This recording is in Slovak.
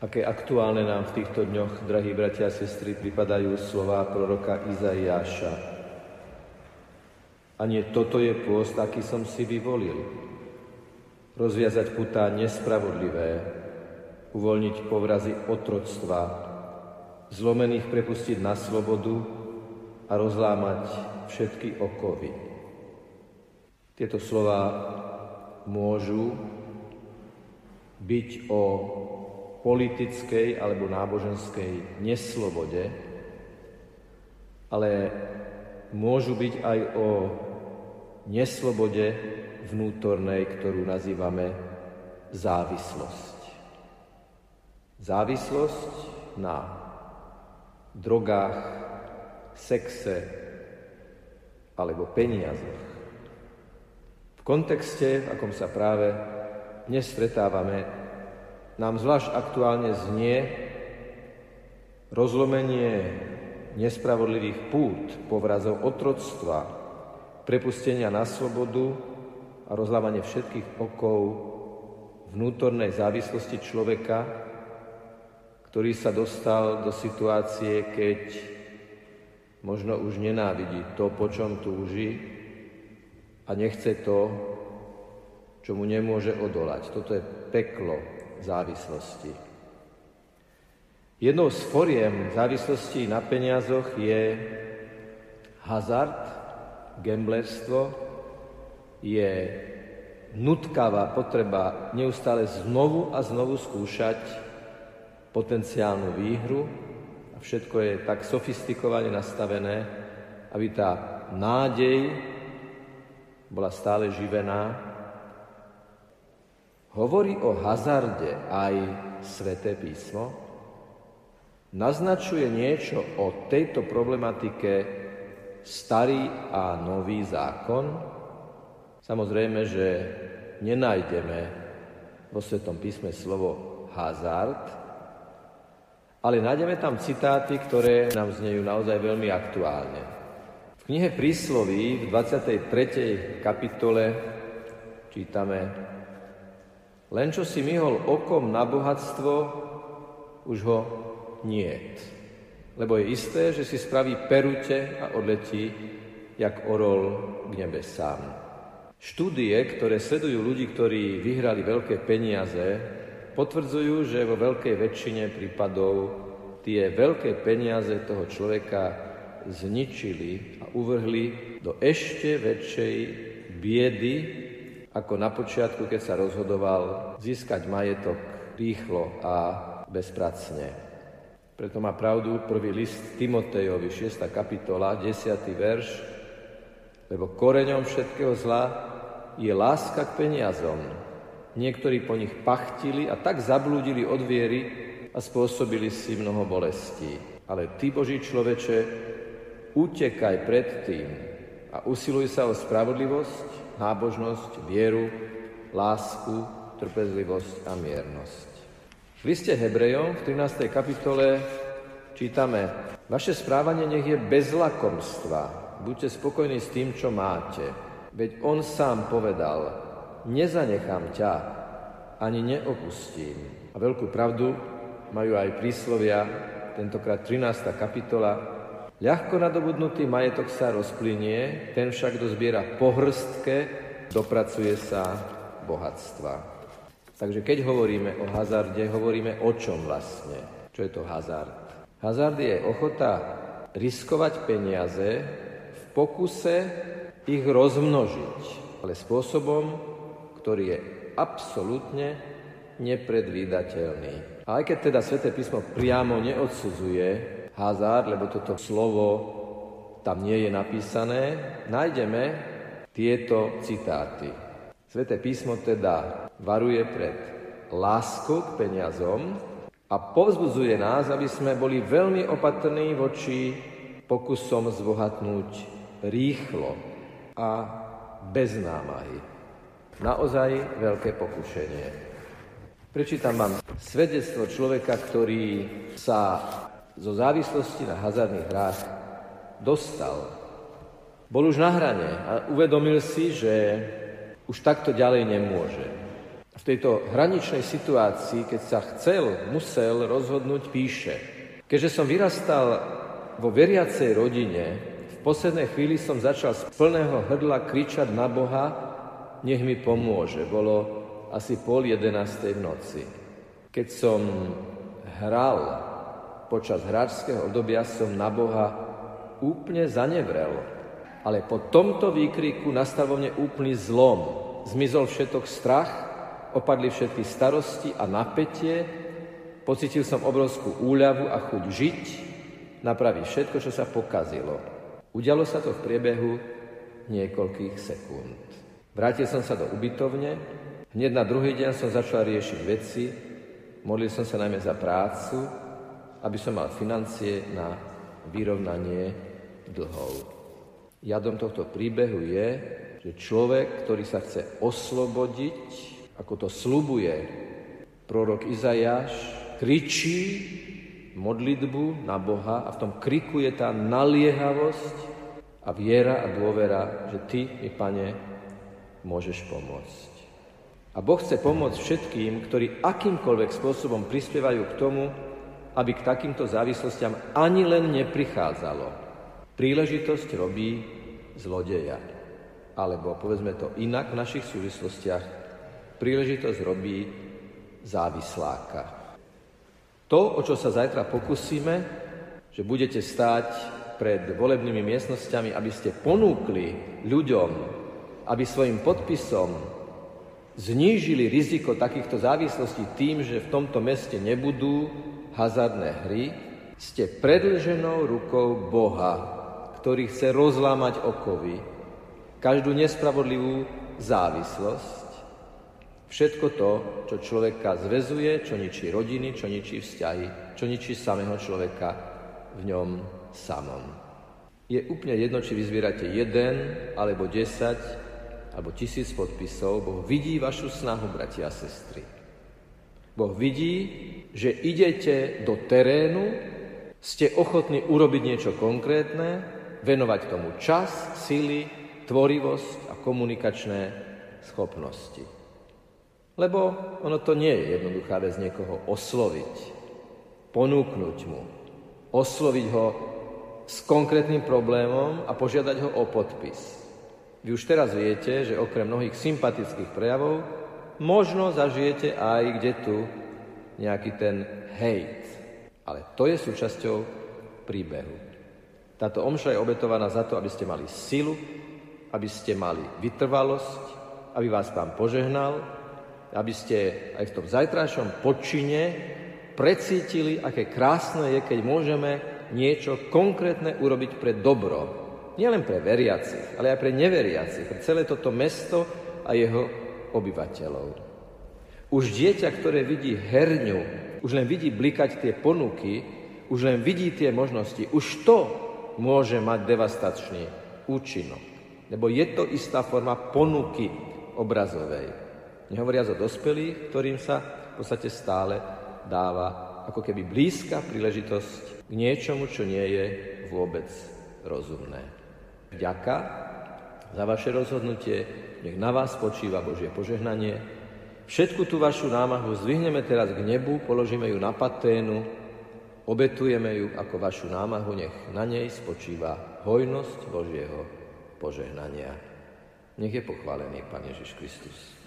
Aké aktuálne nám v týchto dňoch, drahí bratia a sestry, pripadajú slová proroka Izaiáša. A nie toto je pôst, aký som si vyvolil. Rozviazať putá nespravodlivé, uvoľniť povrazy otroctva, zlomených prepustiť na slobodu a rozlámať všetky okovy. Tieto slova môžu byť o politickej alebo náboženskej neslobode, ale môžu byť aj o neslobode vnútornej, ktorú nazývame závislosť. Závislosť na drogách, sexe alebo peniazoch. V kontexte, v akom sa práve dnes stretávame, nám zvlášť aktuálne znie rozlomenie nespravodlivých pút, povrazov otroctva, prepustenia na slobodu a rozlávanie všetkých okov vnútornej závislosti človeka, ktorý sa dostal do situácie, keď možno už nenávidí to, po čom túži a nechce to, čo mu nemôže odolať. Toto je peklo, závislosti. Jednou z foriem závislosti na peniazoch je hazard, gamblerstvo, je nutkavá potreba neustále znovu a znovu skúšať potenciálnu výhru a všetko je tak sofistikovane nastavené, aby tá nádej bola stále živená Hovorí o hazarde aj Sveté písmo? Naznačuje niečo o tejto problematike starý a nový zákon? Samozrejme, že nenájdeme vo Svetom písme slovo hazard, ale nájdeme tam citáty, ktoré nám znejú naozaj veľmi aktuálne. V knihe Prísloví v 23. kapitole čítame len čo si myhol okom na bohatstvo, už ho niet. Lebo je isté, že si spraví perute a odletí, jak orol k nebesám. Štúdie, ktoré sledujú ľudí, ktorí vyhrali veľké peniaze, potvrdzujú, že vo veľkej väčšine prípadov tie veľké peniaze toho človeka zničili a uvrhli do ešte väčšej biedy ako na počiatku, keď sa rozhodoval získať majetok rýchlo a bezpracne. Preto má pravdu prvý list Timotejovi, 6. kapitola, 10. verš, lebo koreňom všetkého zla je láska k peniazom. Niektorí po nich pachtili a tak zablúdili od viery a spôsobili si mnoho bolestí. Ale ty, Boží človeče, utekaj pred tým a usiluj sa o spravodlivosť, nábožnosť, vieru, lásku, trpezlivosť a miernosť. V liste Hebrejom v 13. kapitole čítame Vaše správanie nech je bez lakomstva. Buďte spokojní s tým, čo máte. Veď on sám povedal, nezanechám ťa, ani neopustím. A veľkú pravdu majú aj príslovia, tentokrát 13. kapitola, Ľahko nadobudnutý majetok sa rozplynie, ten však, kto zbiera pohrstke, dopracuje sa bohatstva. Takže keď hovoríme o hazarde, hovoríme o čom vlastne? Čo je to hazard? Hazard je ochota riskovať peniaze v pokuse ich rozmnožiť, ale spôsobom, ktorý je absolútne nepredvídateľný. A aj keď teda Sveté písmo priamo neodsudzuje hazard, lebo toto slovo tam nie je napísané, nájdeme tieto citáty. Sveté písmo teda varuje pred láskou k peniazom a povzbudzuje nás, aby sme boli veľmi opatrní voči pokusom zbohatnúť rýchlo a bez námahy. Naozaj veľké pokušenie. Prečítam vám svedectvo človeka, ktorý sa zo závislosti na hazardných hrách dostal. Bol už na hrane a uvedomil si, že už takto ďalej nemôže. V tejto hraničnej situácii, keď sa chcel, musel rozhodnúť, píše. Keďže som vyrastal vo veriacej rodine, v poslednej chvíli som začal z plného hrdla kričať na Boha, nech mi pomôže. Bolo asi pol jedenástej v noci. Keď som hral počas hráčského obdobia, som na Boha úplne zanevrel. Ale po tomto výkriku nastal vo mne úplný zlom. Zmizol všetok strach, opadli všetky starosti a napätie, pocitil som obrovskú úľavu a chuť žiť, napraviť všetko, čo sa pokazilo. Udialo sa to v priebehu niekoľkých sekúnd. Vrátil som sa do ubytovne, hneď na druhý deň som začal riešiť veci, modlil som sa najmä za prácu, aby som mal financie na vyrovnanie dlhov. Jadom tohto príbehu je, že človek, ktorý sa chce oslobodiť, ako to slubuje prorok Izajáš, kričí modlitbu na Boha a v tom kriku je tá naliehavosť a viera a dôvera, že Ty mi, Pane, môžeš pomôcť. A Boh chce pomôcť všetkým, ktorí akýmkoľvek spôsobom prispievajú k tomu, aby k takýmto závislostiam ani len neprichádzalo. Príležitosť robí zlodeja. Alebo povedzme to inak v našich súvislostiach, príležitosť robí závisláka. To, o čo sa zajtra pokúsime, že budete stáť pred volebnými miestnosťami, aby ste ponúkli ľuďom, aby svojim podpisom znížili riziko takýchto závislostí tým, že v tomto meste nebudú hazardné hry, ste predlženou rukou Boha, ktorý chce rozlámať okovy, každú nespravodlivú závislosť, všetko to, čo človeka zvezuje, čo ničí rodiny, čo ničí vzťahy, čo ničí samého človeka v ňom samom. Je úplne jedno, či vyzbierate jeden, alebo desať, alebo tisíc podpisov. Boh vidí vašu snahu, bratia a sestry. Boh vidí, že idete do terénu, ste ochotní urobiť niečo konkrétne, venovať tomu čas, sily, tvorivosť a komunikačné schopnosti. Lebo ono to nie je jednoduchá vec niekoho osloviť, ponúknuť mu, osloviť ho s konkrétnym problémom a požiadať ho o podpis. Vy už teraz viete, že okrem mnohých sympatických prejavov možno zažijete aj kde tu nejaký ten hejt. Ale to je súčasťou príbehu. Táto omša je obetovaná za to, aby ste mali silu, aby ste mali vytrvalosť, aby vás Pán požehnal, aby ste aj v tom zajtrajšom počine precítili, aké krásne je, keď môžeme niečo konkrétne urobiť pre dobro. Nielen pre veriacich, ale aj pre neveriacich, pre celé toto mesto a jeho obyvateľov. Už dieťa, ktoré vidí herňu, už len vidí blikať tie ponuky, už len vidí tie možnosti, už to môže mať devastačný účinok. Lebo je to istá forma ponuky obrazovej. Nehovoriac o dospelých, ktorým sa v podstate stále dáva ako keby blízka príležitosť k niečomu, čo nie je vôbec rozumné. Ďaka za vaše rozhodnutie, nech na vás počíva Božie požehnanie. Všetku tú vašu námahu zdvihneme teraz k nebu, položíme ju na paténu, Obetujeme ju ako vašu námahu, nech na nej spočíva hojnosť Božieho požehnania. Nech je pochválený Pán Ježiš Kristus.